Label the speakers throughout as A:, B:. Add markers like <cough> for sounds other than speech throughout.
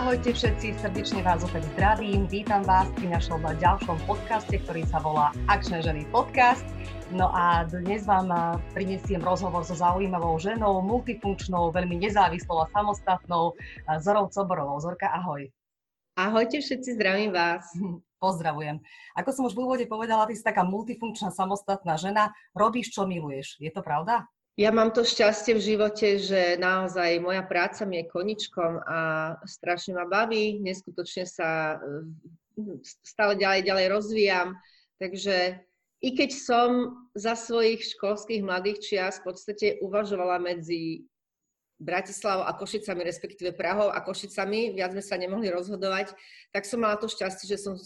A: Ahojte všetci, srdečne vás opäť zdravím. Vítam vás pri našom ďalšom podcaste, ktorý sa volá Akčné ženy podcast. No a dnes vám prinesiem rozhovor so zaujímavou ženou, multifunkčnou, veľmi nezávislou a samostatnou Zorou Coborovou. Zorka, ahoj.
B: Ahojte všetci, zdravím vás. <laughs>
A: Pozdravujem. Ako som už v úvode povedala, ty si taká multifunkčná, samostatná žena. Robíš, čo miluješ. Je to pravda?
B: Ja mám to šťastie v živote, že naozaj moja práca mi je koničkom a strašne ma baví, neskutočne sa eh, stále ďalej, ďalej rozvíjam. Takže i keď som za svojich školských mladých čias v podstate uvažovala medzi Bratislavou a Košicami, respektíve Prahou a Košicami, viac sme sa nemohli rozhodovať, tak som mala to šťastie, že som e,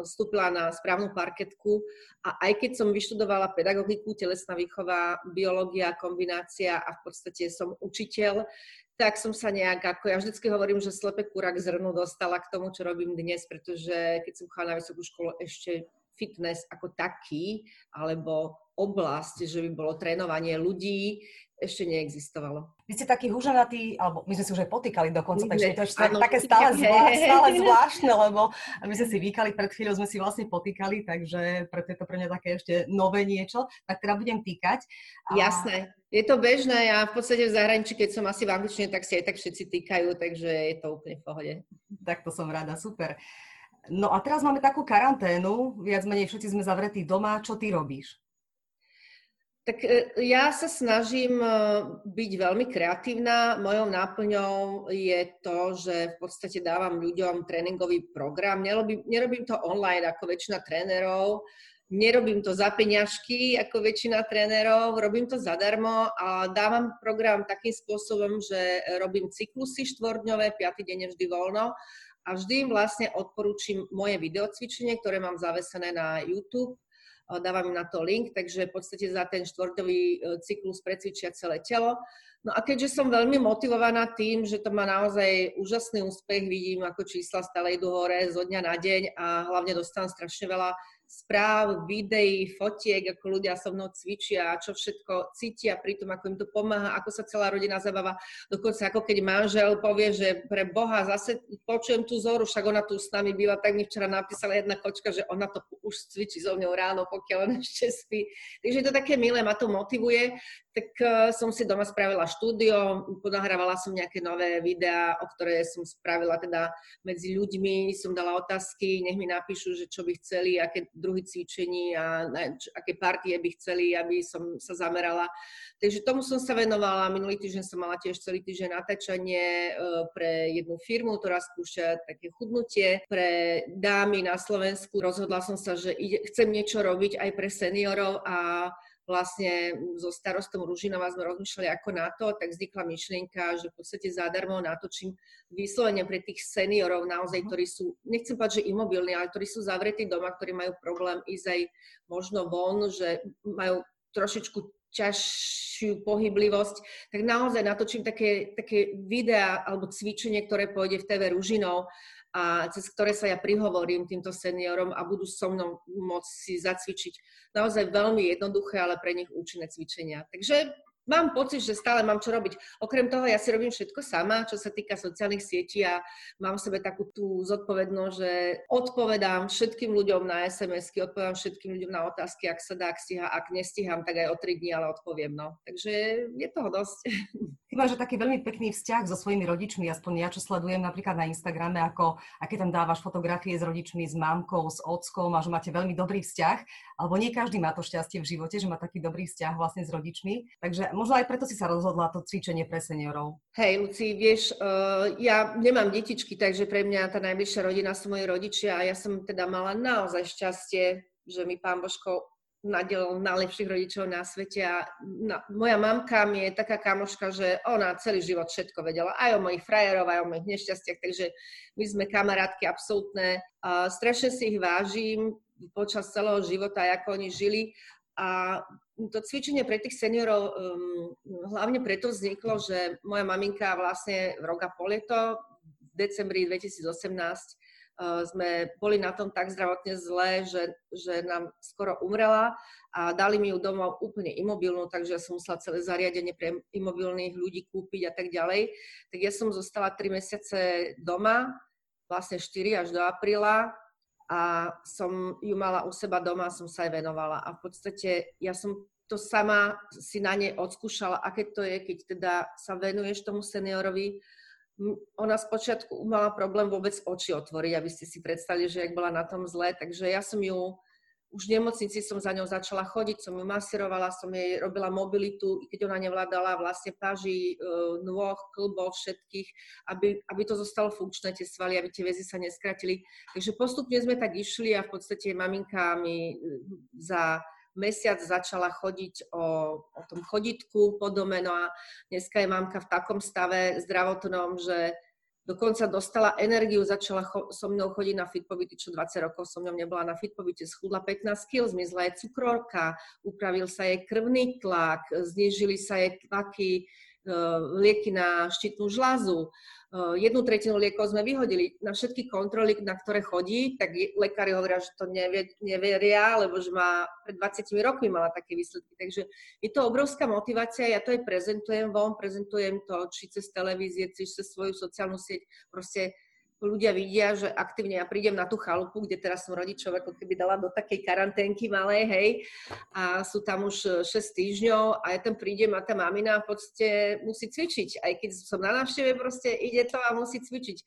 B: vstúpila na správnu parketku a aj keď som vyštudovala pedagogiku, telesná výchova, biológia, kombinácia a v podstate som učiteľ, tak som sa nejak, ako ja vždycky hovorím, že slepe kúra k zrnu dostala k tomu, čo robím dnes, pretože keď som chodila na vysokú školu, ešte fitness ako taký, alebo oblasť, že by bolo trénovanie ľudí, ešte neexistovalo.
A: Vy ste taký huženatý, alebo my sme si už aj potýkali dokonca, takže to je áno, také stále, zvlá, <laughs> stále zvláštne, lebo my sme si vykali, pred chvíľou sme si vlastne potýkali, takže preto je to pre mňa také ešte nové niečo, tak teda budem týkať.
B: A... Jasné, je to bežné a v podstate v zahraničí, keď som asi v angličtine, tak si aj tak všetci týkajú, takže je to úplne v pohode.
A: Tak to som rada, super. No a teraz máme takú karanténu, viac menej všetci sme zavretí doma, čo ty robíš?
B: Tak e, ja sa snažím e, byť veľmi kreatívna. Mojou náplňou je to, že v podstate dávam ľuďom tréningový program. Nerobím, nerobím to online ako väčšina trénerov, nerobím to za peňažky ako väčšina trénerov, robím to zadarmo a dávam program takým spôsobom, že robím cyklusy štvordňové, piatý deň je vždy voľno a vždy im vlastne odporúčim moje videocvičenie, ktoré mám zavesené na YouTube dávam im na to link, takže v podstate za ten štvrtový e, cyklus precvičia celé telo. No a keďže som veľmi motivovaná tým, že to má naozaj úžasný úspech, vidím, ako čísla stále idú hore zo dňa na deň a hlavne dostávam strašne veľa správ, videí, fotiek, ako ľudia so mnou cvičia, čo všetko cítia pri tom, ako im to pomáha, ako sa celá rodina zabáva. Dokonca ako keď manžel povie, že pre Boha zase počujem tú zoru, však ona tu s nami býva, tak mi včera napísala jedna kočka, že ona to už cvičí so mňou ráno, pokiaľ on ešte spí. Takže je to také milé, ma to motivuje tak uh, som si doma spravila štúdio, ponahrávala som nejaké nové videá, o ktoré som spravila teda medzi ľuďmi, som dala otázky, nech mi napíšu, že čo by chceli, aké druhy cvičení a na, aké partie by chceli, aby som sa zamerala. Takže tomu som sa venovala. Minulý týždeň som mala tiež celý týždeň natáčanie uh, pre jednu firmu, ktorá skúša také chudnutie pre dámy na Slovensku. Rozhodla som sa, že ide, chcem niečo robiť aj pre seniorov a vlastne so starostom Ružinova sme rozmýšľali ako na to, tak vznikla myšlienka, že v podstate zadarmo natočím vyslovene pre tých seniorov naozaj, mhm. ktorí sú, nechcem povedať, že imobilní, ale ktorí sú zavretí doma, ktorí majú problém ísť aj možno von, že majú trošičku ťažšiu pohyblivosť, tak naozaj natočím také, také videá alebo cvičenie, ktoré pôjde v TV Ružinov a cez ktoré sa ja prihovorím týmto seniorom a budú so mnou môcť si zacvičiť naozaj veľmi jednoduché, ale pre nich účinné cvičenia. Takže mám pocit, že stále mám čo robiť. Okrem toho, ja si robím všetko sama, čo sa týka sociálnych sietí a mám v sebe takú tú zodpovednosť, že odpovedám všetkým ľuďom na SMS-ky, odpovedám všetkým ľuďom na otázky, ak sa dá, ak stíha, ak nestíham, tak aj o 3 dní, ale odpoviem. No. Takže je toho dosť. <laughs>
A: Ty máš taký veľmi pekný vzťah so svojimi rodičmi, aspoň ja, čo sledujem napríklad na Instagrame, ako aké tam dávaš fotografie s rodičmi, s mamkou, s ockom a že máte veľmi dobrý vzťah, alebo nie každý má to šťastie v živote, že má taký dobrý vzťah vlastne s rodičmi. Takže možno aj preto si sa rozhodla to cvičenie pre seniorov.
B: Hej, Luci, vieš, uh, ja nemám detičky, takže pre mňa tá najbližšia rodina sú moji rodičia a ja som teda mala naozaj šťastie, že mi pán Božko nadelil najlepších rodičov na svete a na, moja mamka mi je taká kamoška, že ona celý život všetko vedela, aj o mojich frajerov, aj o mojich nešťastiach, takže my sme kamarátky absolútne. Uh, strašne si ich vážim počas celého života, ako oni žili a to cvičenie pre tých seniorov um, hlavne preto vzniklo, že moja maminka vlastne rok a pol v decembri 2018 sme boli na tom tak zdravotne zle, že, že nám skoro umrela a dali mi ju domov úplne imobilnú, takže ja som musela celé zariadenie pre imobilných ľudí kúpiť a tak ďalej. Tak ja som zostala 3 mesiace doma, vlastne 4 až do apríla a som ju mala u seba doma, som sa aj venovala. A v podstate ja som to sama si na nej odskúšala, aké to je, keď teda sa venuješ tomu seniorovi. Ona spočiatku mala problém vôbec oči otvoriť, aby ste si predstavili, že jak bola na tom zle, takže ja som ju už v nemocnici som za ňou začala chodiť, som ju masírovala, som jej robila mobilitu, keď ona nevládala vlastne paži, e, nôh, klbov, všetkých, aby, aby to zostalo funkčné, tie svaly, aby tie väzy sa neskratili. Takže postupne sme tak išli a v podstate maminka mi e, za mesiac začala chodiť o, o tom choditku po dome, no a dneska je mamka v takom stave zdravotnom, že dokonca dostala energiu, začala cho- so mnou chodiť na fitpobyty, čo 20 rokov som mnou nebola na fitpobyte, schudla 15 kg, zmizla jej cukrorka, upravil sa jej krvný tlak, znížili sa jej tlaky, lieky na štítnu žľazu, Eh, jednu tretinu liekov sme vyhodili. Na všetky kontroly, na ktoré chodí, tak lekári hovoria, že to nevie, neveria, lebo že má pred 20 rokmi mala také výsledky. Takže je to obrovská motivácia, ja to aj prezentujem von, prezentujem to či cez televízie, či cez svoju sociálnu sieť. Proste ľudia vidia, že aktívne ja prídem na tú chalupu, kde teraz som rodičov ako keby dala do takej karanténky malej, hej, a sú tam už 6 e, týždňov a ja tam prídem a tá mamina v podstate musí cvičiť. Aj keď som na návšteve, proste ide to a musí cvičiť.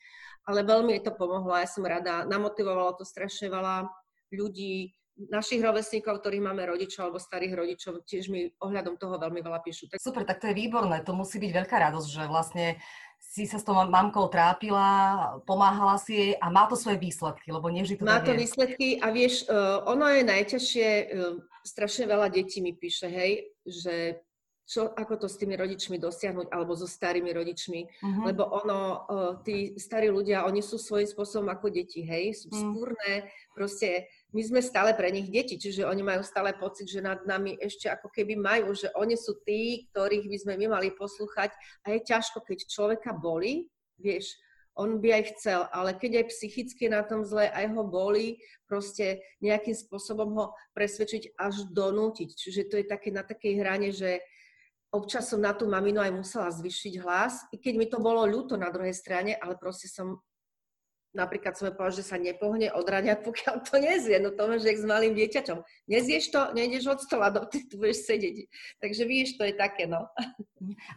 B: Ale veľmi jej to pomohlo ja som rada. Namotivovalo to strašne veľa ľudí, našich rovesníkov, ktorí máme rodičov alebo starých rodičov, tiež mi ohľadom toho veľmi veľa píšu.
A: Tak... Super, tak to je výborné. To musí byť veľká radosť, že vlastne si sa s tou mamkou trápila, pomáhala si jej a má to svoje výsledky, lebo nie to
B: Má to je. výsledky a vieš, uh, ono je najťažšie, uh, strašne veľa detí mi píše, hej, že čo, ako to s tými rodičmi dosiahnuť, alebo so starými rodičmi, uh-huh. lebo ono, uh, tí starí ľudia, oni sú svojím spôsobom ako deti, hej, sú uh-huh. spúrne, proste my sme stále pre nich deti, čiže oni majú stále pocit, že nad nami ešte ako keby majú, že oni sú tí, ktorých by sme my mali poslúchať a je ťažko, keď človeka boli, vieš, on by aj chcel, ale keď aj psychicky na tom zle, aj ho boli, proste nejakým spôsobom ho presvedčiť až donútiť. Čiže to je také na takej hrane, že občas som na tú maminu aj musela zvyšiť hlas, i keď mi to bolo ľúto na druhej strane, ale proste som napríklad som povedala, že sa nepohne od rania, <laughs> pokiaľ to nezje. No to máš jak s malým dieťaťom. Nezješ to, nejdeš od stola, do, ty tu budeš sedieť. Takže víš, to je také, no.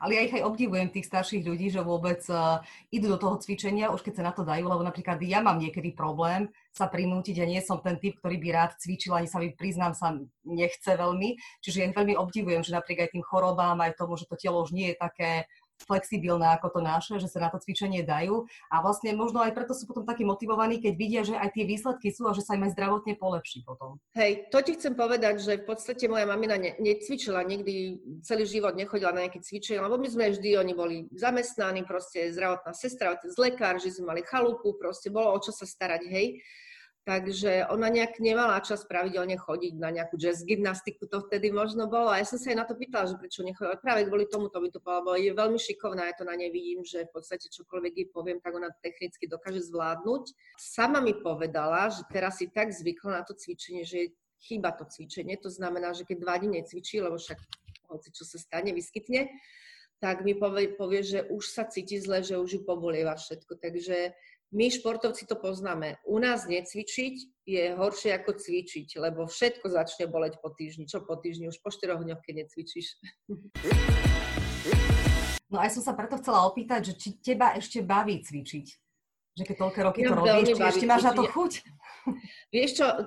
A: Ale ja ich aj obdivujem, tých starších ľudí, že vôbec uh, idú do toho cvičenia, už keď sa na to dajú, lebo napríklad ja mám niekedy problém sa prinútiť, ja nie som ten typ, ktorý by rád cvičil, ani sa mi priznám, sa nechce veľmi. Čiže ja ich veľmi obdivujem, že napriek aj tým chorobám, aj tomu, že to telo už nie je také flexibilné ako to naše, že sa na to cvičenie dajú a vlastne možno aj preto sú potom takí motivovaní, keď vidia, že aj tie výsledky sú a že sa im aj zdravotne polepší potom.
B: Hej, to ti chcem povedať, že v podstate moja mamina ne, necvičila nikdy, celý život nechodila na nejaké cvičenie, lebo my sme vždy, oni boli zamestnaní, proste zdravotná sestra, otec lekár, že sme mali chalupu, proste bolo o čo sa starať, hej. Takže ona nejak nemala čas pravidelne chodiť na nejakú jazz gymnastiku, to vtedy možno bolo. A ja som sa aj na to pýtala, že prečo nechodila. Práve kvôli tomu to by to povedala, je veľmi šikovná, ja to na nej vidím, že v podstate čokoľvek jej poviem, tak ona technicky dokáže zvládnuť. Sama mi povedala, že teraz si tak zvykla na to cvičenie, že chýba to cvičenie. To znamená, že keď dva dní necvičí, lebo však hoci čo sa stane, vyskytne, tak mi povie, povie, že už sa cíti zle, že už ju pobolieva všetko. Takže my športovci to poznáme. U nás necvičiť je horšie ako cvičiť, lebo všetko začne boleť po týždni. Čo po týždni? Už po 4 dňoch, keď necvičíš.
A: No aj som sa preto chcela opýtať, že či teba ešte baví cvičiť? Že keď toľké roky to robíš, či ešte máš na to chuť?
B: Vieš čo, e,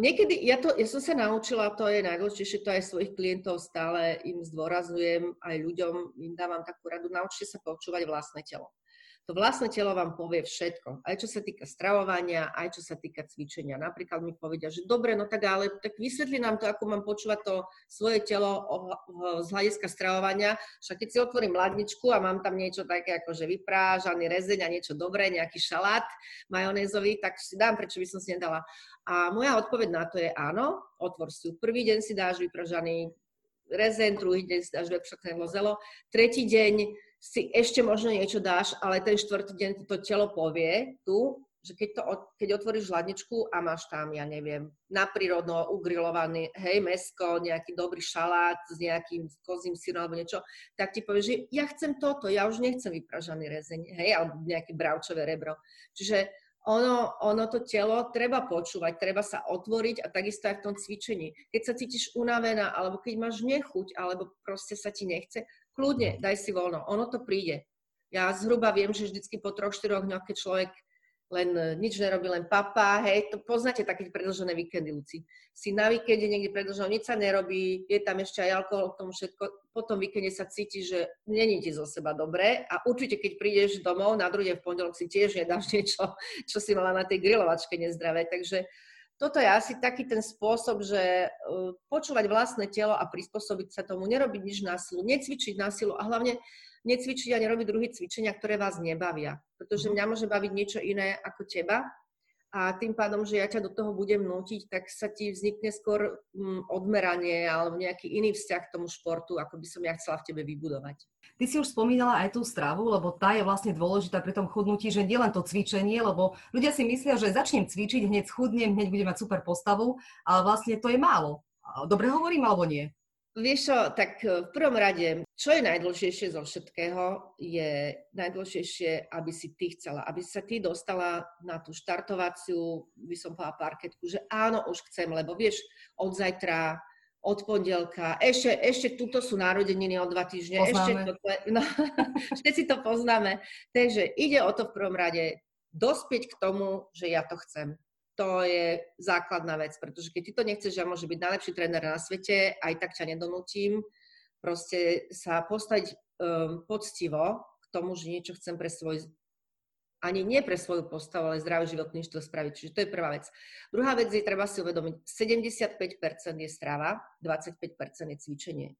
B: niekedy, ja, to, ja som sa naučila, to je najdôležitejšie, to aj svojich klientov stále im zdôrazňujem, aj ľuďom im dávam takú radu, naučte sa počúvať vlastné telo to vlastné telo vám povie všetko. Aj čo sa týka stravovania, aj čo sa týka cvičenia. Napríklad mi povedia, že dobre, no tak ale tak vysvetli nám to, ako mám počúvať to svoje telo z hľadiska stravovania. Však keď si otvorím ladničku a mám tam niečo také ako že vyprážaný rezeň a niečo dobré, nejaký šalát majonézový, tak si dám, prečo by som si nedala. A moja odpoveď na to je áno, otvor si Prvý deň si dáš vypražaný rezen, druhý deň si dáš vypražané lozelo, tretí deň si ešte možno niečo dáš, ale ten štvrtý deň to telo povie tu, že keď, to, keď otvoríš hladničku a máš tam, ja neviem, naprírodno ugrilovaný, hej, mesko, nejaký dobrý šalát s nejakým kozím syrom alebo niečo, tak ti povieš, že ja chcem toto, ja už nechcem vypražaný rezeň, hej, alebo nejaké bravčové rebro. Čiže ono, ono to telo treba počúvať, treba sa otvoriť a takisto aj v tom cvičení. Keď sa cítiš unavená, alebo keď máš nechuť, alebo proste sa ti nechce, kľudne daj si voľno, ono to príde. Ja zhruba viem, že vždycky po troch, štyroch dňoch, keď človek len e, nič nerobí, len papá, hej, to poznáte také predlžené víkendy, Luci. Si na víkende niekde predlžené, nič sa nerobí, je tam ešte aj alkohol k tomu všetko, po tom víkende sa cíti, že není ti zo seba dobre a určite, keď prídeš domov, na druhý v pondelok si tiež nedáš <laughs> niečo, čo si mala na tej grilovačke nezdravé, takže toto je asi taký ten spôsob, že uh, počúvať vlastné telo a prispôsobiť sa tomu, nerobiť nič na silu, necvičiť na silu a hlavne necvičiť a nerobiť druhé cvičenia, ktoré vás nebavia. Pretože mhm. mňa môže baviť niečo iné ako teba a tým pádom, že ja ťa do toho budem nútiť, tak sa ti vznikne skôr mm, odmeranie alebo nejaký iný vzťah k tomu športu, ako by som ja chcela v tebe vybudovať.
A: Ty si už spomínala aj tú stravu, lebo tá je vlastne dôležitá pri tom chudnutí, že nielen to cvičenie, lebo ľudia si myslia, že začnem cvičiť, hneď schudnem, hneď budem mať super postavu, ale vlastne to je málo. Dobre hovorím alebo nie?
B: Vieš čo, tak e, v prvom rade, čo je najdôležitejšie zo všetkého, je najdôležitejšie, aby si ty chcela, aby sa ty dostala na tú štartovaciu, by som povedala, parketku, že áno, už chcem, lebo vieš, od zajtra, od pondelka, ešte, ešte tuto sú narodeniny o dva týždne, poznáme. ešte toto, no, <laughs> všetci to poznáme. Takže ide o to v prvom rade dospieť k tomu, že ja to chcem to je základná vec, pretože keď ty to nechceš, ja môže byť najlepší tréner na svete, aj tak ťa nedonútim. Proste sa postaviť um, poctivo k tomu, že niečo chcem pre svoj, ani nie pre svoju postavu, ale zdravý životný štýl spraviť. Čiže to je prvá vec. Druhá vec je, treba si uvedomiť, 75% je strava, 25% je cvičenie.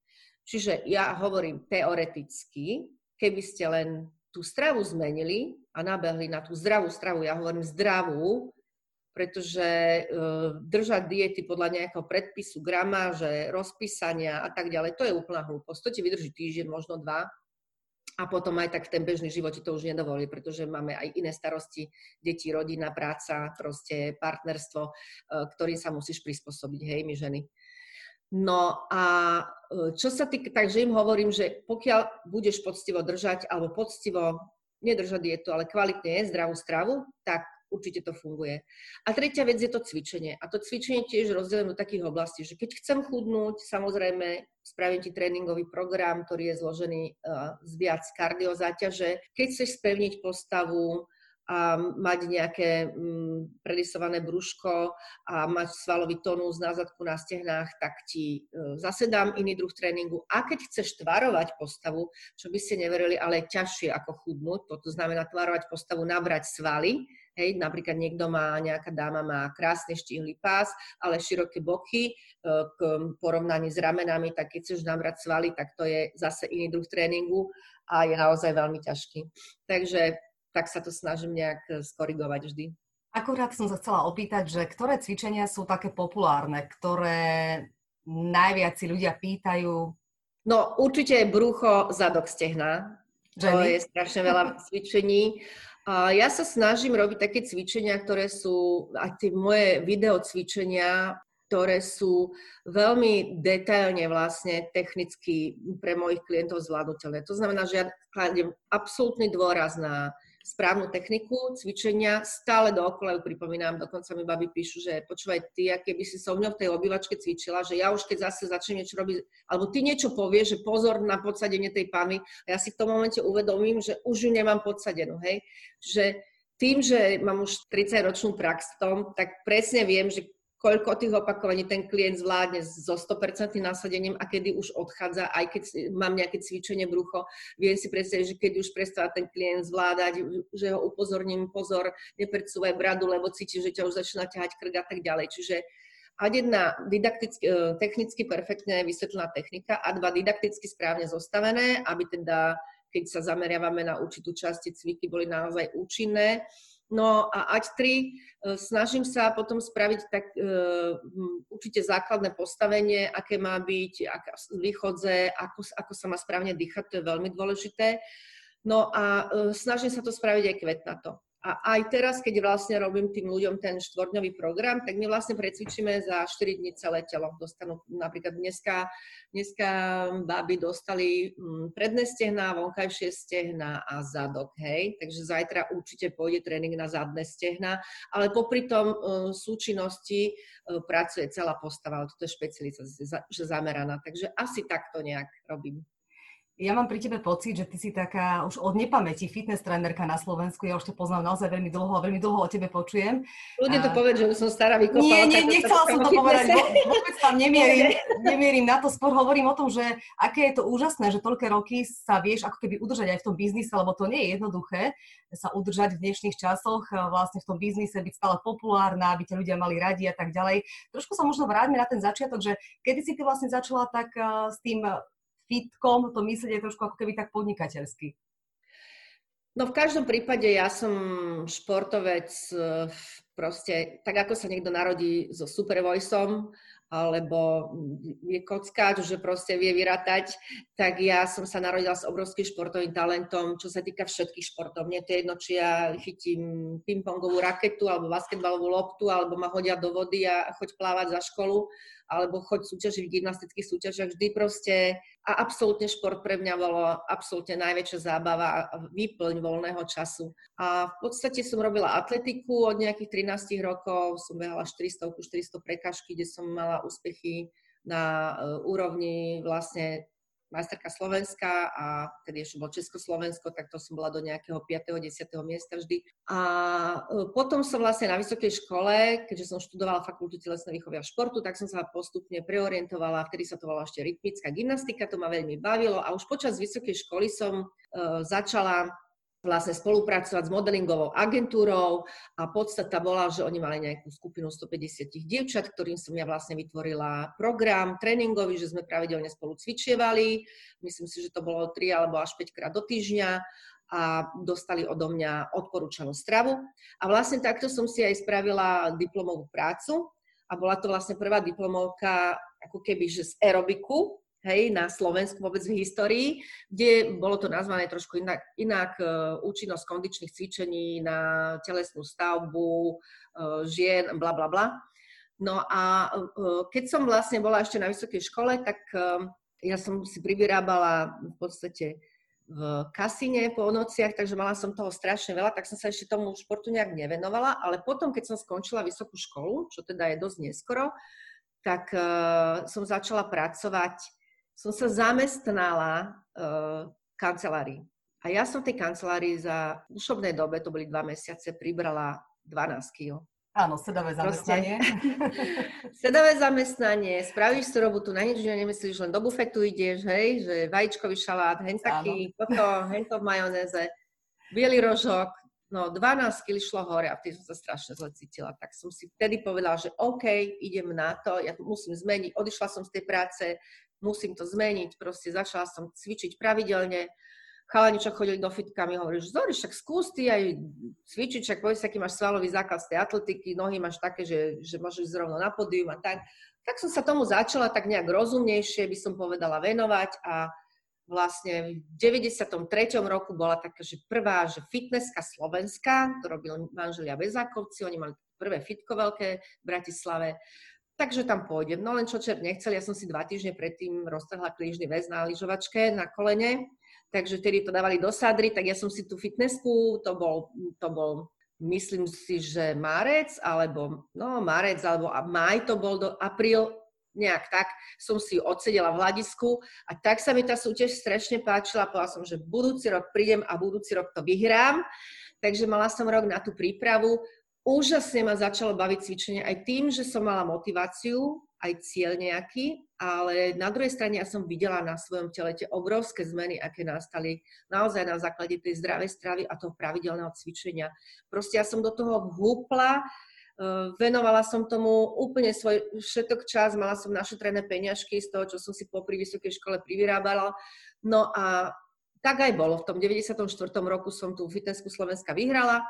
B: Čiže ja hovorím teoreticky, keby ste len tú stravu zmenili a nabehli na tú zdravú stravu, ja hovorím zdravú, pretože uh, držať diety podľa nejakého predpisu, gramáže, rozpísania a tak ďalej, to je úplná hlúposť. To ti vydrží týždeň, možno dva a potom aj tak v ten bežný život ti to už nedovolí, pretože máme aj iné starosti, deti, rodina, práca, proste partnerstvo, uh, ktorým sa musíš prispôsobiť, hej, my ženy. No a uh, čo sa týka, takže im hovorím, že pokiaľ budeš poctivo držať, alebo poctivo nedržať dietu, ale kvalitne je zdravú stravu, tak určite to funguje. A tretia vec je to cvičenie. A to cvičenie tiež rozdelím do takých oblastí, že keď chcem chudnúť, samozrejme spravím ti tréningový program, ktorý je zložený uh, z viac kardiozáťaže. Keď chceš spevniť postavu, a mať nejaké um, predisované brúško a mať svalový tónus na zadku, na stehnách, tak ti uh, zase dám iný druh tréningu. A keď chceš tvarovať postavu, čo by ste neverili, ale je ťažšie ako chudnúť, toto znamená tvarovať postavu, nabrať svaly, Hej, napríklad niekto má, nejaká dáma má krásne štíhly pás, ale široké boky e, k porovnaní s ramenami, tak keď chceš nabrať svaly, tak to je zase iný druh tréningu a je naozaj veľmi ťažký. Takže tak sa to snažím nejak e, skorigovať vždy.
A: Akurát som sa chcela opýtať, že ktoré cvičenia sú také populárne, ktoré najviac si ľudia pýtajú?
B: No určite brucho, zadok, stehna. To je strašne veľa cvičení. Ja sa snažím robiť také cvičenia, ktoré sú, aj tie moje video cvičenia, ktoré sú veľmi detailne vlastne technicky pre mojich klientov zvládnutelné. To znamená, že ja kladiem absolútny dôraz na správnu techniku cvičenia, stále dookola ju pripomínam, dokonca mi baby píšu, že počúvaj ty, aké by si so mňou v tej obývačke cvičila, že ja už keď zase začnem niečo robiť, alebo ty niečo povieš, že pozor na podsadenie tej pany, a ja si v tom momente uvedomím, že už ju nemám podsadenú, hej, že tým, že mám už 30-ročnú prax v tom, tak presne viem, že koľko tých opakovaní ten klient zvládne so 100% nasadením a kedy už odchádza, aj keď mám nejaké cvičenie brucho, viem si predstaviť, že keď už prestáva ten klient zvládať, že ho upozorním, pozor, nepredsúvaj bradu, lebo cíti, že ťa už začína ťahať krk a tak ďalej. Čiže a jedna didakticky, e, technicky perfektne vysvetlená technika a dva didakticky správne zostavené, aby teda, keď sa zameriavame na určitú časti cviky, boli naozaj účinné No a ať tri, e, snažím sa potom spraviť tak uh, určite základné postavenie, aké má byť, aká východze, ako, ako sa má správne dýchať, to je veľmi dôležité. No a uh, snažím sa to spraviť aj kvetnato. A aj teraz, keď vlastne robím tým ľuďom ten štvordňový program, tak my vlastne precvičíme za 4 dní celé telo. Dostanú napríklad dneska, dneska baby dostali mm, predné stehná, vonkajšie stehná a zadok, hej. Takže zajtra určite pôjde tréning na zadné stehná, ale popri tom e, súčinnosti e, pracuje celá postava, ale toto je špecializácia, zameraná. Takže asi takto nejak robím.
A: Ja mám pri tebe pocit, že ty si taká už od nepamäti fitness trénerka na Slovensku. Ja už to poznám naozaj veľmi dlho a veľmi dlho o tebe počujem.
B: Ľudia to povedať, že som stará vykopala.
A: Nie, nie, nechcela som to <laughs> povedať. Vôbec tam nemierim, <laughs> nemierim na to. Skôr hovorím o tom, že aké je to úžasné, že toľké roky sa vieš ako keby udržať aj v tom biznise, lebo to nie je jednoduché sa udržať v dnešných časoch, vlastne v tom biznise byť stále populárna, aby ťa ľudia mali radi a tak ďalej. Trošku sa možno vráťme na ten začiatok, že kedy si ty vlastne začala tak s tým fitkom to myslieť je trošku ako keby tak podnikateľsky.
B: No v každom prípade ja som športovec eh, proste, tak ako sa niekto narodí so super alebo je kockáč, že proste vie vyratať, tak ja som sa narodila s obrovským športovým talentom, čo sa týka všetkých športov. Mne to je jedno, či ja chytím pingpongovú raketu, alebo basketbalovú loptu, alebo ma hodia do vody a choď plávať za školu alebo choď súťažiť v gymnastických súťažiach, vždy proste a absolútne šport pre mňa bolo absolútne najväčšia zábava a výplň voľného času. A v podstate som robila atletiku od nejakých 13 rokov, som behala 400, 400 prekažky, kde som mala úspechy na uh, úrovni vlastne majsterka Slovenska a tedy ešte bol Československo, tak to som bola do nejakého 5. 10. miesta vždy. A e, potom som vlastne na vysokej škole, keďže som študovala fakultu telesnej výchovy a športu, tak som sa postupne preorientovala, vtedy sa to volalo ešte rytmická gymnastika, to ma veľmi bavilo a už počas vysokej školy som uh, začala vlastne spolupracovať s modelingovou agentúrou a podstata bola, že oni mali nejakú skupinu 150 dievčat, ktorým som ja vlastne vytvorila program tréningový, že sme pravidelne spolu cvičievali. Myslím si, že to bolo 3 alebo až 5 krát do týždňa a dostali odo mňa odporúčanú stravu. A vlastne takto som si aj spravila diplomovú prácu a bola to vlastne prvá diplomovka ako keby, že z aerobiku, hej, na Slovensku vôbec v histórii, kde bolo to nazvané trošku inak, inak uh, účinnosť kondičných cvičení na telesnú stavbu uh, žien, bla bla bla. No a uh, keď som vlastne bola ešte na vysokej škole, tak ja som si privyrábala v podstate v kasíne po nociach, takže mala som toho strašne veľa, tak som sa ešte tomu športu nejak nevenovala, ale potom, keď som skončila vysokú školu, čo teda je dosť neskoro, tak uh, som začala pracovať som sa zamestnala uh, kancelárii. A ja som v tej kancelárii za ušobnej dobe, to boli dva mesiace, pribrala 12 kg.
A: Áno, sedavé zamestnanie. <laughs>
B: sedavé zamestnanie, spravíš si robotu, na nič nemyslíš, len do bufetu ideš, hej, že vajíčkový šalát, hen taký, Áno. toto, hen to v majonéze, biely rožok, no 12 kg šlo hore a vtedy som sa strašne zle cítila. Tak som si vtedy povedala, že OK, idem na to, ja to musím zmeniť. Odišla som z tej práce, musím to zmeniť, proste začala som cvičiť pravidelne, chalani, čo chodili do fitka, mi hovorí, že Zori, však skús ty aj cvičiť, však povedz, aký máš svalový základ z tej atletiky, nohy máš také, že, že môžeš zrovna na pódium a tak. Tak som sa tomu začala tak nejak rozumnejšie, by som povedala, venovať a vlastne v 93. roku bola taká, že prvá, že fitnesska Slovenska, to robili manželia Bezákovci, oni mali prvé fitko veľké v Bratislave takže tam pôjdem. No len čo čert nechcel, ja som si dva týždne predtým roztrhla krížny väz na lyžovačke, na kolene, takže vtedy to dávali do sadry, tak ja som si tú fitnessku, to bol, to bol myslím si, že marec, alebo no marec, alebo maj to bol do apríl, nejak tak, som si odsedela v hľadisku a tak sa mi tá súťaž strašne páčila, povedala som, že budúci rok prídem a budúci rok to vyhrám. Takže mala som rok na tú prípravu úžasne ma začalo baviť cvičenie aj tým, že som mala motiváciu, aj cieľ nejaký, ale na druhej strane ja som videla na svojom tele tie obrovské zmeny, aké nastali naozaj na základe tej zdravej stravy a toho pravidelného cvičenia. Proste ja som do toho vhúpla, eh, venovala som tomu úplne svoj všetok čas, mala som našetrené peňažky z toho, čo som si popri vysokej škole privyrábala. No a tak aj bolo. V tom 94. roku som tú fitnessku Slovenska vyhrala.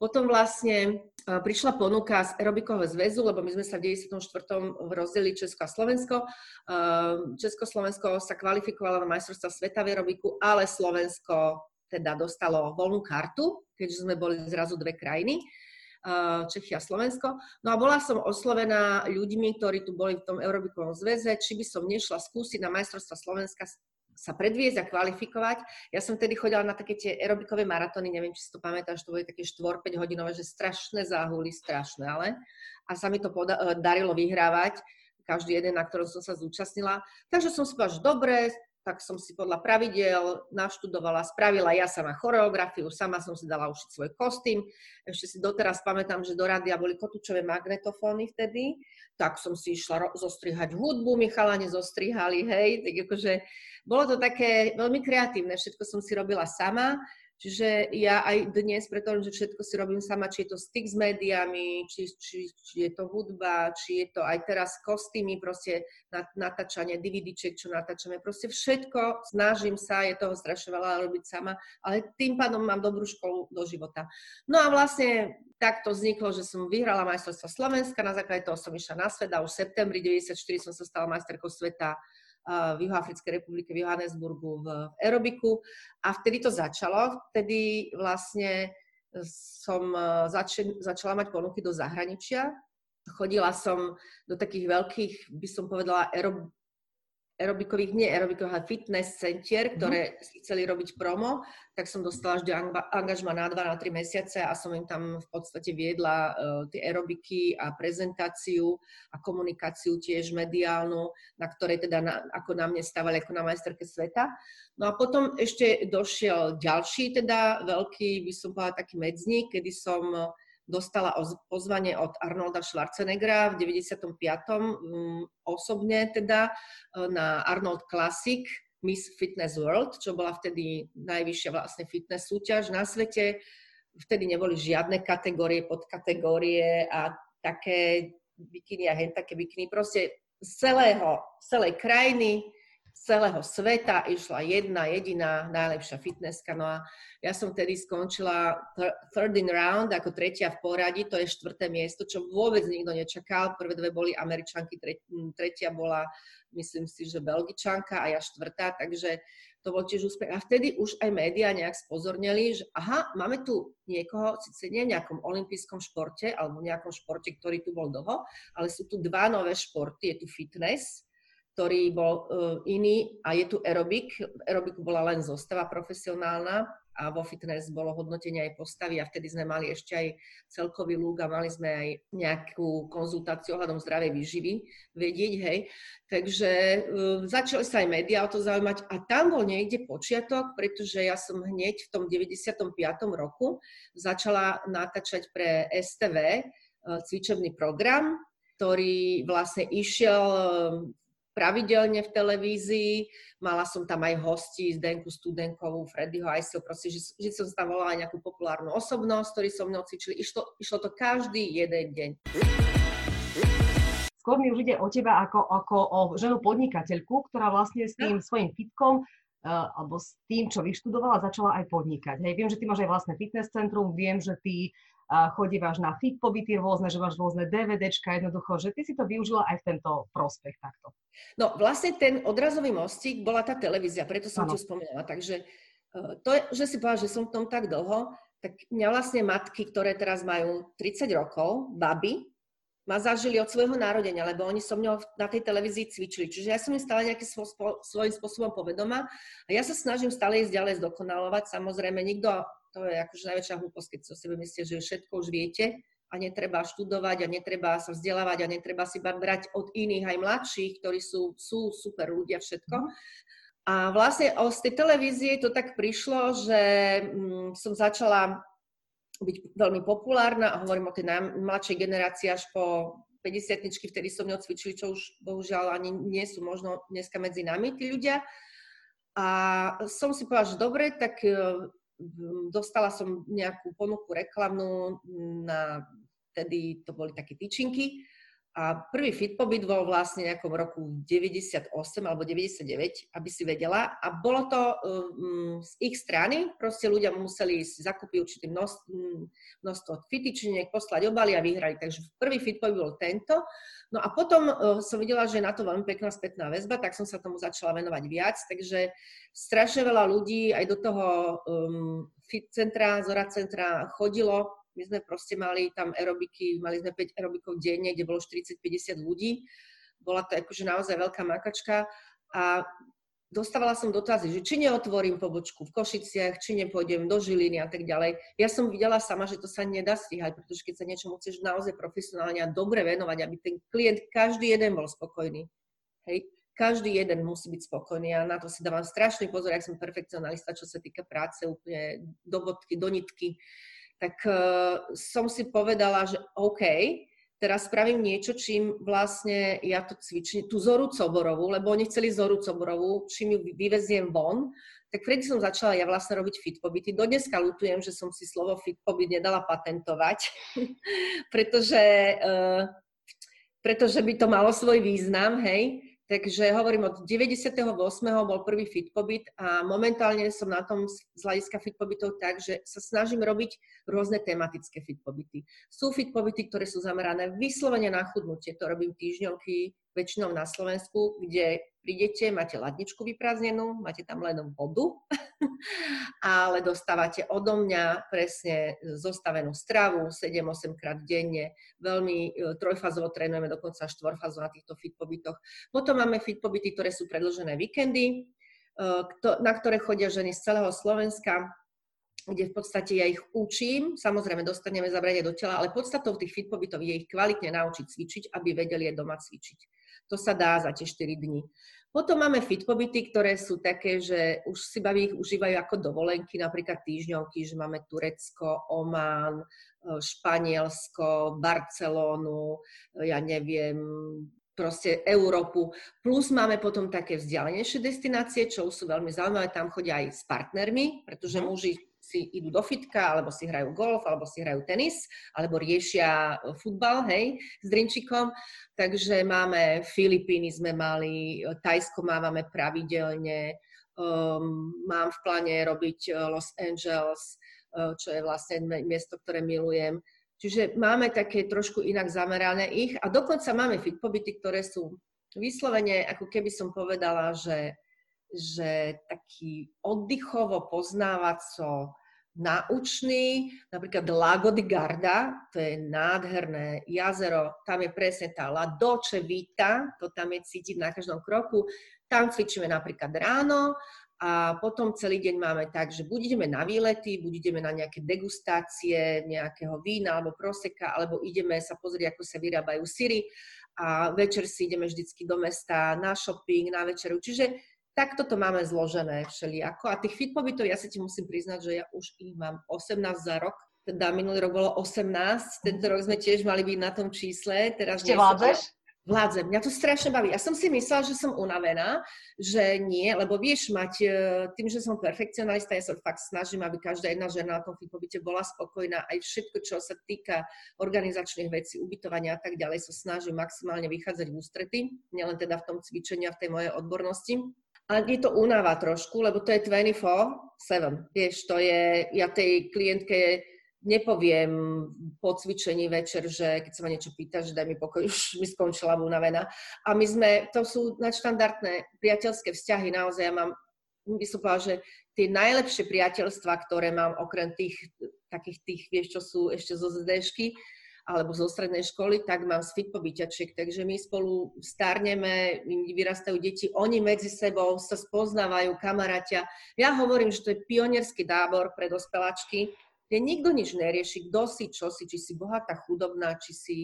B: Potom vlastne e, prišla ponuka z Aerobikového zväzu, lebo my sme sa v 94. rozdelili Česko a Slovensko. E, Československo sa kvalifikovalo na majstrovstva sveta v aerobiku, ale Slovensko teda dostalo voľnú kartu, keďže sme boli zrazu dve krajiny. Čechy a Slovensko. No a bola som oslovená ľuďmi, ktorí tu boli v tom Eurobikovom zväze, či by som nešla skúsiť na majstrovstva Slovenska sa predviesť a kvalifikovať. Ja som tedy chodila na také tie aerobikové maratóny, neviem, či si to pamätáš, to boli také 4-5 hodinové, že strašné záhuly, strašné, ale. A sa mi to e, darilo vyhrávať, každý jeden, na ktorom som sa zúčastnila. Takže som si povedala, že dobre, tak som si podľa pravidel naštudovala, spravila ja sama choreografiu, sama som si dala ušiť svoj kostým. Ešte si doteraz pamätám, že do rádia boli kotúčové magnetofóny vtedy, tak som si išla zostrihať hudbu, Michalani zostrihali, hej, tak akože bolo to také veľmi kreatívne, všetko som si robila sama Čiže ja aj dnes, pretože všetko si robím sama, či je to styk s médiami, či, či, či je to hudba, či je to aj teraz kostýmy, proste natáčanie, DVDček, čo natáčame, proste všetko, snažím sa, je toho strašne veľa robiť sama, ale tým pádom mám dobrú školu do života. No a vlastne takto vzniklo, že som vyhrala majstrovstvo Slovenska, na základe toho som išla na svet a už v septembri 94 som sa stala majsterkou sveta v Juhoafrickej republike, v Johannesburgu, v aerobiku. A vtedy to začalo. Vtedy vlastne som e, zač- začala mať ponuky do zahraničia. Chodila som do takých veľkých, by som povedala, aerob- aerobikových, nie aerobikových, ale fitness centier, mhm. ktoré mm-hmm. si chceli robiť promo, tak som dostala vždy angažma na 2 na 3 mesiace a som im tam v podstate viedla uh, tie aerobiky a prezentáciu a komunikáciu tiež mediálnu, na ktorej teda na, ako na mne stávali ako na majsterke sveta. No a potom ešte došiel ďalší teda veľký, by som povedala taký medzník, kedy som dostala pozvanie od Arnolda Schwarzeneggera v 95. Um, osobne teda e, na Arnold Classic Miss Fitness World, čo bola vtedy najvyššia vlastne fitness súťaž na svete. Vtedy neboli žiadne kategórie, podkategórie a také bikiny a hen také bikiny. Proste z celého, celej krajiny celého sveta išla jedna jediná najlepšia fitnesska. No a ja som tedy skončila third in round ako tretia v poradí, to je štvrté miesto, čo vôbec nikto nečakal. Prvé dve boli američanky, tretia bola, myslím si, že belgičanka a ja štvrtá, takže to bol tiež úspech. A vtedy už aj médiá nejak spozornili, že aha, máme tu niekoho, síce nie v nejakom olympijskom športe alebo v nejakom športe, ktorý tu bol dlho, ale sú tu dva nové športy, je tu fitness ktorý bol uh, iný a je tu aerobik. V aerobiku bola len zostava profesionálna a vo fitness bolo hodnotenie aj postavy a vtedy sme mali ešte aj celkový lúk a mali sme aj nejakú konzultáciu ohľadom zdravej výživy vedieť, hej. Takže uh, začali sa aj médiá o to zaujímať a tam bol niekde počiatok, pretože ja som hneď v tom 95. roku začala natáčať pre STV uh, cvičebný program, ktorý vlastne išiel pravidelne v televízii. Mala som tam aj hosti, Zdenku Studenkovú, Freddyho Ajsio, proste, že, že som tam volala aj nejakú populárnu osobnosť, ktorí so mnou cvičili. Išlo, išlo to každý jeden deň.
A: Skôr mi už ide o teba ako, ako o ženu podnikateľku, ktorá vlastne s tým svojim fitkom Uh, alebo s tým, čo vyštudovala, začala aj podnikať. Hej, viem, že ty máš aj vlastné fitness centrum, viem, že ty chodívaš na fit pobyty rôzne, že máš rôzne DVDčka, jednoducho, že ty si to využila aj v tento prospech takto.
B: No vlastne ten odrazový mostík bola tá televízia, preto som ano. ti spomínala. Takže e, to, že si povedala, že som v tom tak dlho, tak mňa vlastne matky, ktoré teraz majú 30 rokov, baby, ma zažili od svojho narodenia, lebo oni so mnou na tej televízii cvičili. Čiže ja som im stále nejakým svojím spôsobom povedoma a ja sa snažím stále ísť ďalej zdokonalovať. Samozrejme, nikto to je akože najväčšia hlúposť, keď si o sebe myslíte, že všetko už viete a netreba študovať a netreba sa vzdelávať a netreba si brať od iných aj mladších, ktorí sú, sú super ľudia, všetko. Mhm. A vlastne z tej televízie to tak prišlo, že mm, som začala byť veľmi populárna a hovorím o tej najmladšej generácii až po 50 vtedy som cvičili, čo už bohužiaľ ani nie sú možno dneska medzi nami tí ľudia. A som si povedala, že dobre, tak dostala som nejakú ponuku reklamnú na, tedy to boli také tyčinky, A prvý fit pobyt bol vlastne nejakom roku 98 alebo 99, aby si vedela. A bolo to um, z ich strany, proste ľudia museli si zakúpiť určitý množstvo, množstvo fitičiniek, poslať obaly a vyhrali. Takže prvý fit pobyt bol tento. No a potom uh, som videla, že je na to veľmi pekná spätná väzba, tak som sa tomu začala venovať viac. Takže strašne veľa ľudí aj do toho um, fit centra, zora centra chodilo my sme proste mali tam aerobiky, mali sme 5 aerobikov denne, kde bolo 40-50 ľudí. Bola to akože naozaj veľká makačka a dostávala som dotazy, že či neotvorím pobočku v Košiciach, či nepôjdem do Žiliny a tak ďalej. Ja som videla sama, že to sa nedá stíhať, pretože keď sa niečomu chceš naozaj profesionálne a dobre venovať, aby ten klient každý jeden bol spokojný. Hej, každý jeden musí byť spokojný a na to si dávam strašný pozor, ak som perfekcionalista, čo sa týka práce, úplne do bodky, do nitky tak uh, som si povedala, že OK, teraz spravím niečo, čím vlastne ja to cvičím, tú Zoru Coborovú, lebo oni chceli Zoru Coborovú, čím ju vyveziem von, tak vtedy som začala ja vlastne robiť fit pobyty. Do dneska lutujem, že som si slovo fit pobyt nedala patentovať, <laughs> pretože, uh, pretože by to malo svoj význam, hej. Takže hovorím, od 98. bol prvý fit pobyt a momentálne som na tom z hľadiska fit pobytov tak, že sa snažím robiť rôzne tematické fit pobyty. Sú fit pobyty, ktoré sú zamerané vyslovene na chudnutie. To robím týždňovky väčšinou na Slovensku, kde prídete, máte ladničku vyprázdnenú, máte tam len vodu, <laughs> ale dostávate odo mňa presne zostavenú stravu 7-8 krát denne. Veľmi e, trojfazovo trénujeme, dokonca štvorfazovo na týchto fit pobytoch. Potom máme fit pobyty, ktoré sú predložené víkendy, e, na ktoré chodia ženy z celého Slovenska kde v podstate ja ich učím, samozrejme dostaneme zabranie do tela, ale podstatou tých fit pobytov je ich kvalitne naučiť cvičiť, aby vedeli aj doma cvičiť. To sa dá za tie 4 dní. Potom máme fit pobyty, ktoré sú také, že už si baví ich užívajú ako dovolenky, napríklad týždňovky, že máme Turecko, Oman, e, Španielsko, Barcelónu, e, ja neviem, proste Európu. Plus máme potom také vzdialenejšie destinácie, čo sú veľmi zaujímavé. Tam chodia aj s partnermi, pretože mhm. muži si idú do fitka, alebo si hrajú golf, alebo si hrajú tenis, alebo riešia e, futbal, hej, s drinčikom. Takže máme Filipíny sme mali, e, Tajsko máme pravidelne, um, mám v pláne robiť e, Los Angeles, čo je vlastne miesto, ktoré milujem. Čiže máme také trošku inak zamerané ich a dokonca máme fit pobyty, ktoré sú vyslovene, ako keby som povedala, že, že taký oddychovo poznávaco naučný, napríklad Lago di Garda, to je nádherné jazero, tam je presne tá La Doce Vita, to tam je cítiť na každom kroku. Tam cvičíme napríklad ráno a potom celý deň máme tak, že buď ideme na výlety, buď ideme na nejaké degustácie nejakého vína alebo proseka, alebo ideme sa pozrieť, ako sa vyrábajú syry a večer si ideme vždycky do mesta na shopping, na večeru. Čiže takto to máme zložené všelijako. A tých fit pobytov, ja sa ti musím priznať, že ja už ich mám 18 za rok. Teda minulý rok bolo 18, tento rok sme tiež mali byť na tom čísle.
A: Teraz Ešte vládzeš?
B: Vládzem. Mňa to strašne baví. Ja som si myslela, že som unavená, že nie, lebo vieš mať, e, tým, že som perfekcionalista, ja sa fakt snažím, aby každá jedna žena na tom fitpobyte bola spokojná. Aj všetko, čo sa týka organizačných vecí, ubytovania a tak ďalej, sa snažím maximálne vychádzať v ústrety, nielen teda v tom cvičení a v tej mojej odbornosti. A je to únava trošku, lebo to je 24-7. Vieš, to je, ja tej klientke nepoviem po cvičení večer, že keď sa ma niečo pýta, že daj mi pokoj, <laughs> už mi skončila unavená. A my sme, to sú nadštandardné priateľské vzťahy, naozaj ja mám, by som povedala, že tie najlepšie priateľstva, ktoré mám, okrem tých takých tých, vieš, čo sú ešte zo ZDŠky, alebo zo strednej školy, tak mám z fitpobyťačiek, takže my spolu starneme, vyrastajú deti, oni medzi sebou sa spoznávajú, kamarátia. Ja hovorím, že to je pionierský tábor pre dospeláčky, kde nikto nič nerieši, kto si, čo si, či si bohatá, chudobná, či si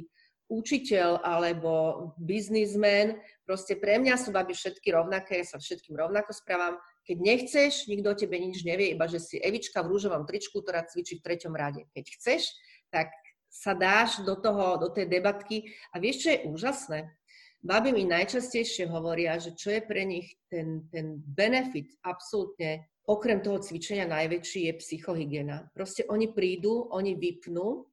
B: učiteľ alebo biznismen. Proste pre mňa sú baby všetky rovnaké, ja sa všetkým rovnako správam. Keď nechceš, nikto o tebe nič nevie, iba že si Evička v rúžovom tričku, ktorá cvičí v treťom rade. Keď chceš, tak sa dáš do toho, do tej debatky. A vieš, čo je úžasné? Baby mi najčastejšie hovoria, že čo je pre nich ten, ten benefit absolútne, okrem toho cvičenia najväčší je psychohygiena. Proste oni prídu, oni vypnú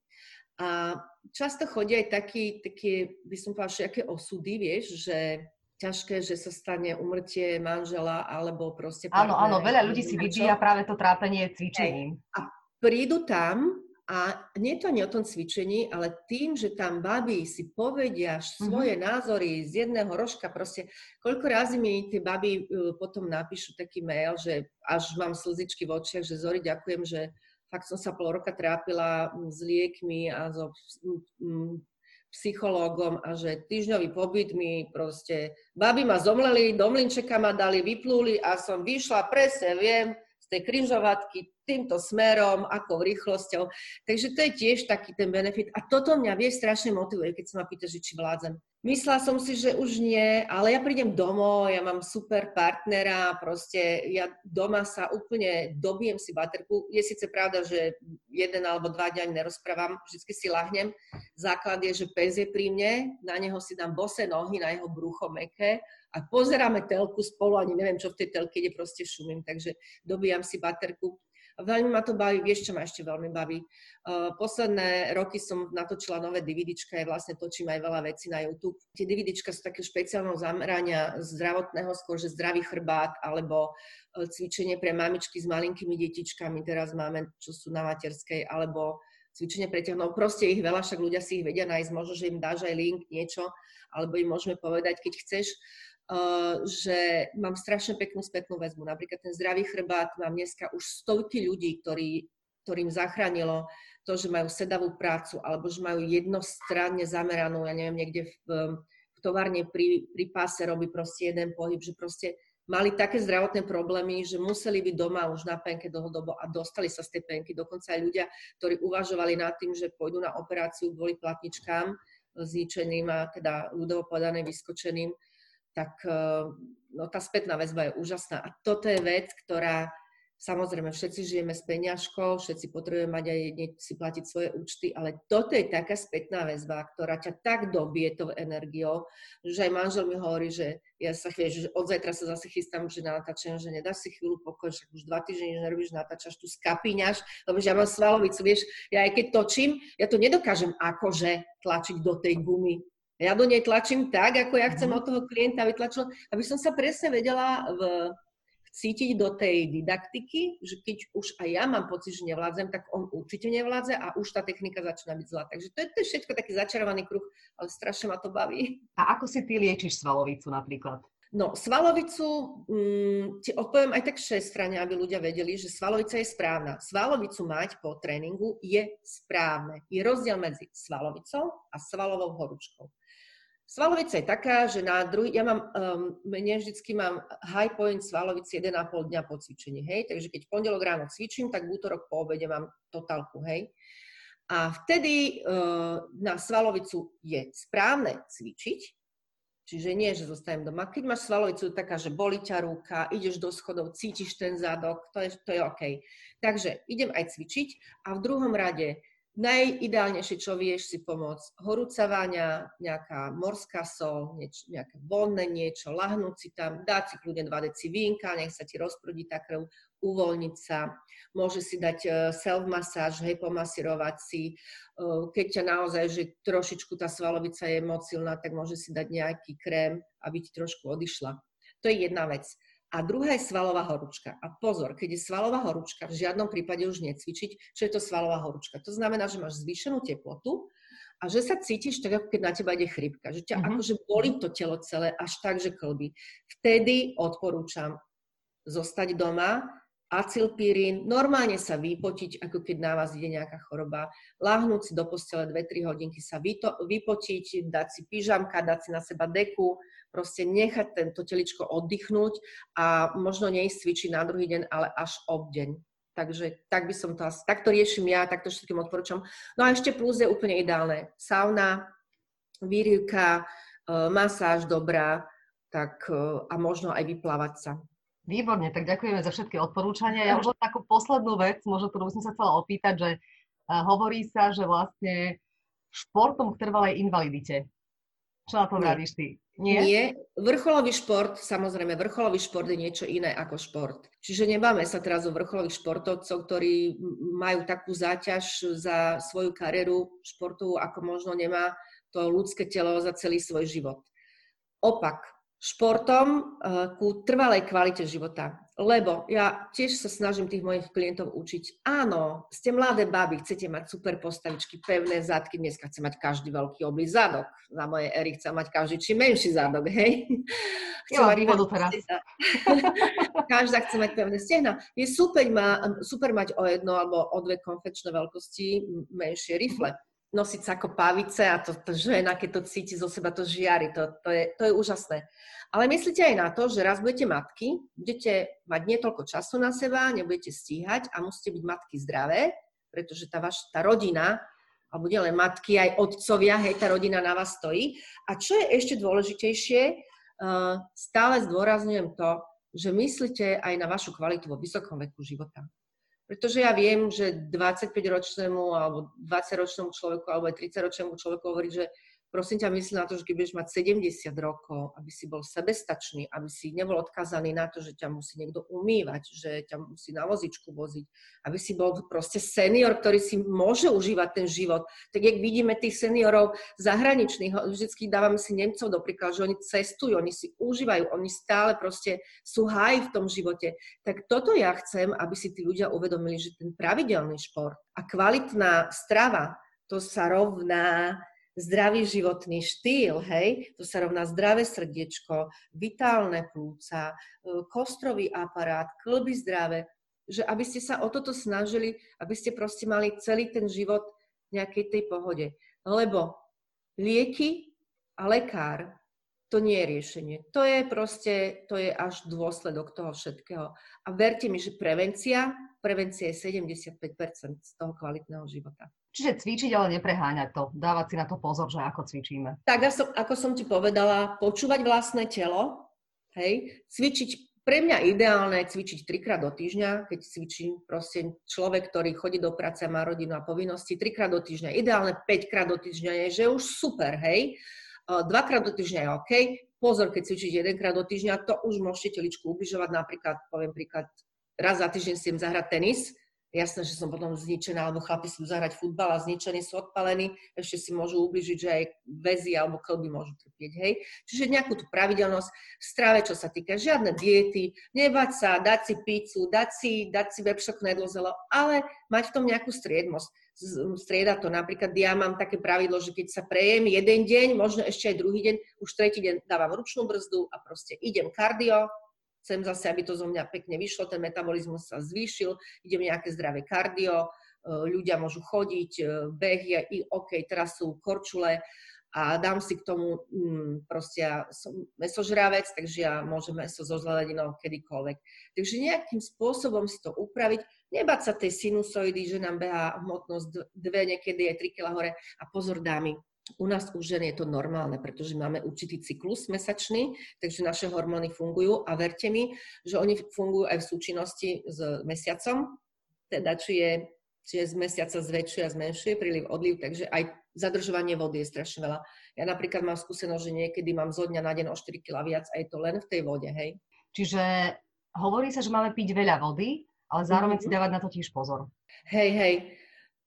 B: A často chodia aj taký, také, by som povedala, aké osudy, vieš, že ťažké, že sa stane umrtie manžela alebo proste...
A: Áno, áno, veľa ľudí si vybíja práve to trápenie cvičením.
B: A prídu tam a nie to ani o tom cvičení, ale tým, že tam baby si povedia svoje mm-hmm. názory z jedného rožka, proste koľko razy mi tie baby e, potom napíšu taký mail, že až mám slzičky v očiach, že Zori, ďakujem, že fakt som sa pol roka trápila s liekmi a so psychológom a že týždňový pobyt mi proste, baby ma zomleli, do mlinčeka ma dali, vyplúli a som vyšla, presne viem, tej križovatky týmto smerom, akou rýchlosťou. Takže to je tiež taký ten benefit. A toto mňa vie strašne motivuje, keď sa ma pýta, že či vládzem. Myslela som si, že už nie, ale ja prídem domov, ja mám super partnera, proste ja doma sa úplne dobijem si baterku. Je síce pravda, že jeden alebo dva dňa nerozprávam, vždy si lahnem. Základ je, že pes je pri mne, na neho si dám bose nohy, na jeho brucho meké a pozeráme telku spolu, ani neviem, čo v tej telke ide, proste šumím, takže dobíjam si baterku. Veľmi ma to baví, vieš, čo ma ešte veľmi baví. Uh, posledné roky som natočila nové DVDčka, ja vlastne točím aj veľa vecí na YouTube. Tie DVDčka sú také špeciálneho zamerania zdravotného, skôr, že zdravý chrbát, alebo uh, cvičenie pre mamičky s malinkými detičkami, teraz máme, čo sú na materskej, alebo cvičenie preťahnuť. Proste ich veľa, však ľudia si ich vedia nájsť, možno, že im dáš aj link, niečo, alebo im môžeme povedať, keď chceš. Eh, že mám strašne peknú spätnú väzbu. Napríklad ten zdravý chrbát, mám dneska už stovky ľudí, ktorí, ktorým zachránilo to, že majú sedavú prácu alebo že majú jednostranne zameranú, ja neviem, niekde v, v továrne pri, pri páse robí proste jeden pohyb, že proste mali také zdravotné problémy, že museli byť doma už na penke dlhodobo a dostali sa z tej penky. Dokonca aj ľudia, ktorí uvažovali nad tým, že pôjdu na operáciu kvôli platničkám zničeným a teda ľudovo povedané vyskočeným, tak eh, no, tá spätná väzba je úžasná. A toto je vec, ktorá Samozrejme, všetci žijeme s peňažkou, všetci potrebujeme mať aj si platiť svoje účty, ale toto je taká spätná väzba, ktorá ťa tak dobie tou energiou, že aj manžel mi hovorí, že ja sa chvíľ, že od zajtra sa zase chystám, že na natáčanie, že nedáš si chvíľu pokoj, však už dva týždne nerobíš, natáčaš, tu skapíňaš, lebo že ja mám svalovicu, vieš, ja aj keď točím, ja to nedokážem akože tlačiť do tej gumy, ja do nej tlačím tak, ako ja chcem mm. od toho klienta vytlačiť, aby som sa presne vedela v, cítiť do tej didaktiky, že keď už aj ja mám pocit, že nevládzem, tak on určite nevládze a už tá technika začína byť zlá. Takže to je, to je všetko taký začarovaný kruh, ale strašne ma to baví.
A: A ako si ty liečiš svalovicu napríklad?
B: No, svalovicu mm, ti odpoviem aj tak strane, aby ľudia vedeli, že svalovica je správna. Svalovicu mať po tréningu je správne. Je rozdiel medzi svalovicou a svalovou horúčkou. Svalovica je taká, že na druhý, ja mám, um, mne vždycky mám high point svalovici 1,5 dňa po cvičení, hej, takže keď v pondelok ráno cvičím, tak v útorok po obede mám totálku, hej. A vtedy uh, na svalovicu je správne cvičiť, čiže nie, že zostanem doma. Keď máš svalovicu taká, že boli ťa ruka, ideš do schodov, cítiš ten zadok, to je, to je OK. Takže idem aj cvičiť a v druhom rade Najideálnejšie, čo vieš si pomôcť, horúca váňa, nejaká morská sol, nieč, nejaké voľné niečo, lahnúť si tam, dať si kľudne 2 deci vínka, nech sa ti rozprudí tá krv, uvoľniť sa. Môže si dať e, self-masáž, hej, pomasírovať si. E, keď ťa naozaj, že trošičku tá svalovica je moc silná, tak môže si dať nejaký krém, aby ti trošku odišla. To je jedna vec. A druhá je svalová horúčka. A pozor, keď je svalová horúčka, v žiadnom prípade už necvičiť, čo je to svalová horúčka. To znamená, že máš zvýšenú teplotu a že sa cítiš tak, ako keď na teba ide chrypka. Že ťa uh-huh. akože bolí to telo celé až tak, že klby. Vtedy odporúčam zostať doma, acylpírin, normálne sa vypotiť, ako keď na vás ide nejaká choroba, láhnúť si do postele 2-3 hodinky sa vyto, vypotiť, dať si pyžamka, dať si na seba deku, proste nechať tento teličko oddychnúť a možno neísť cvičiť na druhý deň, ale až ob deň. Takže tak by som to asi, takto riešim ja, takto všetkým odporúčam. No a ešte plus je úplne ideálne. Sauna, výrivka, e, masáž dobrá, tak e, a možno aj vyplávať sa.
A: Výborne, tak ďakujeme za všetky odporúčania. Ja už takú poslednú vec, možno ktorú som sa chcela opýtať, že e, hovorí sa, že vlastne športom k trvalej invalidite čo na to vravíš ty?
B: Nie? Nie. Vrcholový šport, samozrejme, vrcholový šport je niečo iné ako šport. Čiže nebáme sa teraz o vrcholových športovcov, ktorí majú takú záťaž za svoju kariéru športovú, ako možno nemá to ľudské telo za celý svoj život. Opak, športom eh, ku trvalej kvalite života. Lebo ja tiež sa snažím tých mojich klientov učiť. Áno, ste mladé baby, chcete mať super postavičky, pevné zadky, dneska chce mať každý veľký oblý zadok. Za moje ery chce mať každý či menší zadok, hej? <laughs>
A: Chce jo. <laughs>
B: Každá chce mať pevné stehna. Je super, má, super mať o jedno alebo o dve konfečné veľkosti menšie rifle nosiť sa ako pavice a to, to žena, keď to cíti zo seba, to žiari, to, to, je, to je úžasné. Ale myslíte aj na to, že raz budete matky, budete mať netoľko času na seba, nebudete stíhať a musíte byť matky zdravé, pretože tá, vaša, tá rodina, alebo nielen matky, aj otcovia, hej, tá rodina na vás stojí. A čo je ešte dôležitejšie, uh, stále zdôrazňujem to, že myslíte aj na vašu kvalitu vo vysokom veku života. Pretože ja viem, že 25-ročnému alebo 20-ročnému človeku alebo aj 30-ročnému človeku hovorí, že prosím ťa, myslí na to, že keď budeš mať 70 rokov, aby si bol sebestačný, aby si nebol odkazaný na to, že ťa musí niekto umývať, že ťa musí na vozičku voziť, aby si bol proste senior, ktorý si môže užívať ten život. Tak jak vidíme tých seniorov zahraničných, vždycky dávame si Nemcov do príkladu, že oni cestujú, oni si užívajú, oni stále proste sú haj v tom živote. Tak toto ja chcem, aby si tí ľudia uvedomili, že ten pravidelný šport a kvalitná strava, to sa rovná zdravý životný štýl, hej, to sa rovná zdravé srdiečko, vitálne plúca, e, kostrový aparát, klby zdravé, že aby ste sa o toto snažili, aby ste proste mali celý ten život v nejakej tej pohode. Lebo lieky a lekár to nie je riešenie. To je proste, to je až dôsledok toho všetkého. A verte mi, že prevencia, prevencia je 75% z toho kvalitného života.
A: Čiže cvičiť, ale nepreháňať to. Dávať si na to pozor, že ako cvičíme.
B: Tak ako som ti povedala, počúvať vlastné telo, hej, cvičiť pre mňa ideálne je cvičiť trikrát do týždňa, keď cvičím proste človek, ktorý chodí do práce, má rodinu a povinnosti, trikrát do týždňa. Ideálne 5 krát do týždňa je, že už super, hej. Dvakrát do týždňa je OK. Pozor, keď cvičíte jedenkrát do týždňa, to už môžete teličku ubližovať. Napríklad, poviem príklad, raz za týždeň si zahrať tenis, Jasné, že som potom zničená, alebo chlapi sú zahrať futbal a zničení sú odpalení, ešte si môžu ubližiť, že aj väzy alebo klby môžu trpieť, hej. Čiže nejakú tú pravidelnosť v strave, čo sa týka žiadne diety, nebať sa, dať si pizzu, dať si, dať si webshop nedlozelo, ale mať v tom nejakú striednosť. Strieda to napríklad, ja mám také pravidlo, že keď sa prejem jeden deň, možno ešte aj druhý deň, už tretí deň dávam ručnú brzdu a proste idem kardio, chcem zase, aby to zo mňa pekne vyšlo, ten metabolizmus sa zvýšil, idem nejaké zdravé kardio, e, ľudia môžu chodiť, e, beh je i OK, teraz sú korčule a dám si k tomu, mm, proste ja som mesožravec, takže ja môžem meso so zleninou kedykoľvek. Takže nejakým spôsobom si to upraviť, nebať sa tej sinusoidy, že nám beha hmotnosť dve, niekedy aj 3 kg hore a pozor dámy, u nás u žen je to normálne, pretože máme určitý cyklus mesačný, takže naše hormóny fungujú a verte mi, že oni fungujú aj v súčinnosti s mesiacom, teda či je, či je z mesiaca zväčšuje a zmenšuje príliv, odliv, takže aj zadržovanie vody je strašne veľa. Ja napríklad mám skúsenosť, že niekedy mám zo dňa na deň o 4 kg viac a je to len v tej vode, hej.
A: Čiže hovorí sa, že máme piť veľa vody, ale zároveň mm-hmm. si dávať na to tiež pozor.
B: Hej, hej.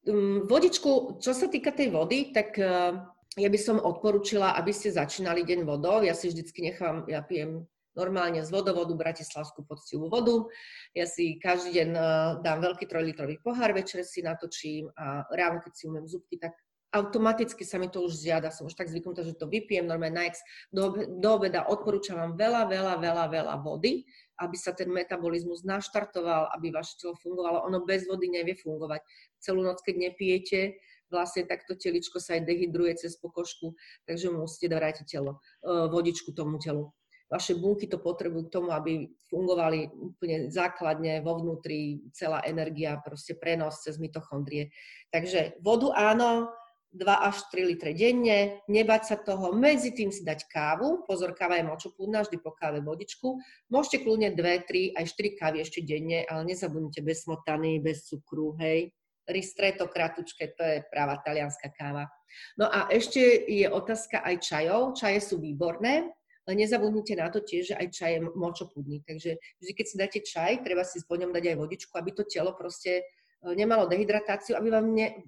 B: Mm, vodičku, čo sa týka tej vody, tak eh, ja by som odporúčila, aby ste začínali deň vodou. Ja si vždycky nechám, ja pijem normálne z vodovodu bratislavskú poctivú vodu. Ja si každý deň eh, dám veľký trojlitrový pohár, večer si natočím a ráno, keď si umiem zubky, tak automaticky sa mi to už zjada. Som už tak zvyknutá, že to vypijem normálne na ex. Do, do obeda odporúčam vám veľa, veľa, veľa, veľa vody aby sa ten metabolizmus naštartoval, aby vaše telo fungovalo. Ono bez vody nevie fungovať. Celú noc, keď nepijete, vlastne takto teličko sa aj dehydruje cez pokožku, takže musíte dať telo, e, vodičku tomu telu. Vaše bunky to potrebujú k tomu, aby fungovali úplne základne vo vnútri, celá energia, proste prenos cez mitochondrie. Takže vodu áno, 2 až 3 litre denne, nebať sa toho, medzi tým si dať kávu, pozor, káva je močopúdna, vždy po káve vodičku, môžete kľudne 2, 3, aj 4 kávy ešte denne, ale nezabudnite bez smotany, bez cukru, hej. Ristretto kratučke, to je práva talianská káva. No a ešte je otázka aj čajov. Čaje sú výborné, len nezabudnite na to tiež, že aj čaj je močopudný. Takže vždy, keď si dáte čaj, treba si po ňom dať aj vodičku, aby to telo proste nemalo dehydratáciu, aby vám ne,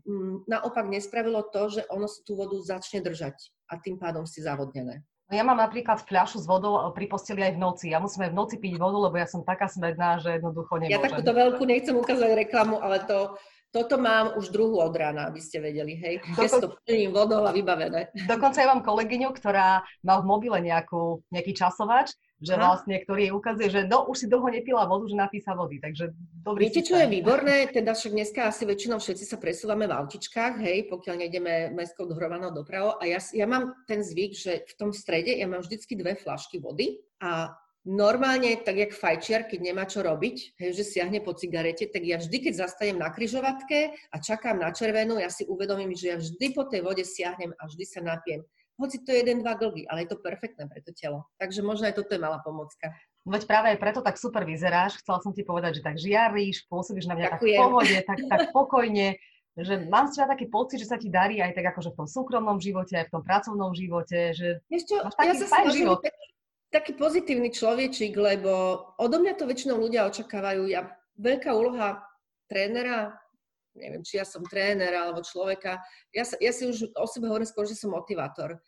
B: naopak nespravilo to, že ono si tú vodu začne držať a tým pádom si zavodnené.
A: No ja mám napríklad fľašu s vodou pri posteli aj v noci. Ja musím aj v noci piť vodu, lebo ja som taká smedná, že jednoducho nemôžem.
B: Ja takúto veľkú nechcem ukázať reklamu, ale to, toto mám už druhú od rána, aby ste vedeli, hej. Dokon... to plním vodou a vybavené.
A: Dokonca ja mám kolegyňu, ktorá má v mobile nejakú, nejaký časovač, že Aha. vlastne, ktorý jej ukazuje, že no, už si dlho nepila vodu, že napísa vody, takže dobrý
B: Viete, čo je výborné? Teda však dneska asi väčšinou všetci sa presúvame v autičkách, hej, pokiaľ nejdeme mestskou dohrovanou dopravou a ja, ja mám ten zvyk, že v tom strede ja mám vždycky dve flašky vody a normálne, tak jak fajčiar, keď nemá čo robiť, hej, že siahne po cigarete, tak ja vždy, keď zastanem na kryžovatke a čakám na červenú, ja si uvedomím, že ja vždy po tej vode siahnem a vždy sa napiem hoci to je jeden, dva glgy, ale je to perfektné pre to telo. Takže možno aj toto je malá pomocka.
A: Veď práve aj preto tak super vyzeráš. Chcela som ti povedať, že tak žiaríš, pôsobíš na mňa Ďakujem. tak v pohode, tak, tak <laughs> pokojne, že mám z taký pocit, že sa ti darí aj tak akože v tom súkromnom živote, aj v tom pracovnom živote, že
B: Ešte, máš taký ja sa život. Taký, taký pozitívny človečik, lebo odo mňa to väčšinou ľudia očakávajú. Ja, veľká úloha trénera neviem, či ja som tréner alebo človeka. Ja, sa, ja si už o sebe hovorím skôr, že som motivátor.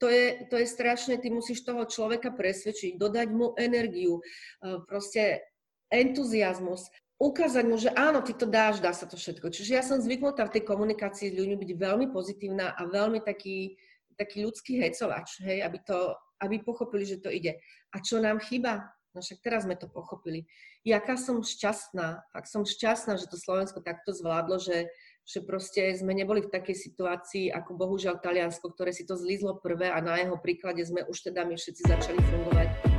B: To je, to je strašné, ty musíš toho človeka presvedčiť, dodať mu energiu, e, proste entuziasmus, ukázať mu, že áno, ty to dáš, dá sa to všetko. Čiže ja som zvyknutá v tej komunikácii s ľuďmi byť veľmi pozitívna a veľmi taký, taký ľudský hecovač, hej, aby, to, aby pochopili, že to ide. A čo nám chýba? No však teraz sme to pochopili. Jaká som šťastná, tak som šťastná, že to Slovensko takto zvládlo, že, že proste sme neboli v takej situácii ako bohužiaľ Taliansko, ktoré si to zlízlo prvé a na jeho príklade sme už teda my všetci začali fungovať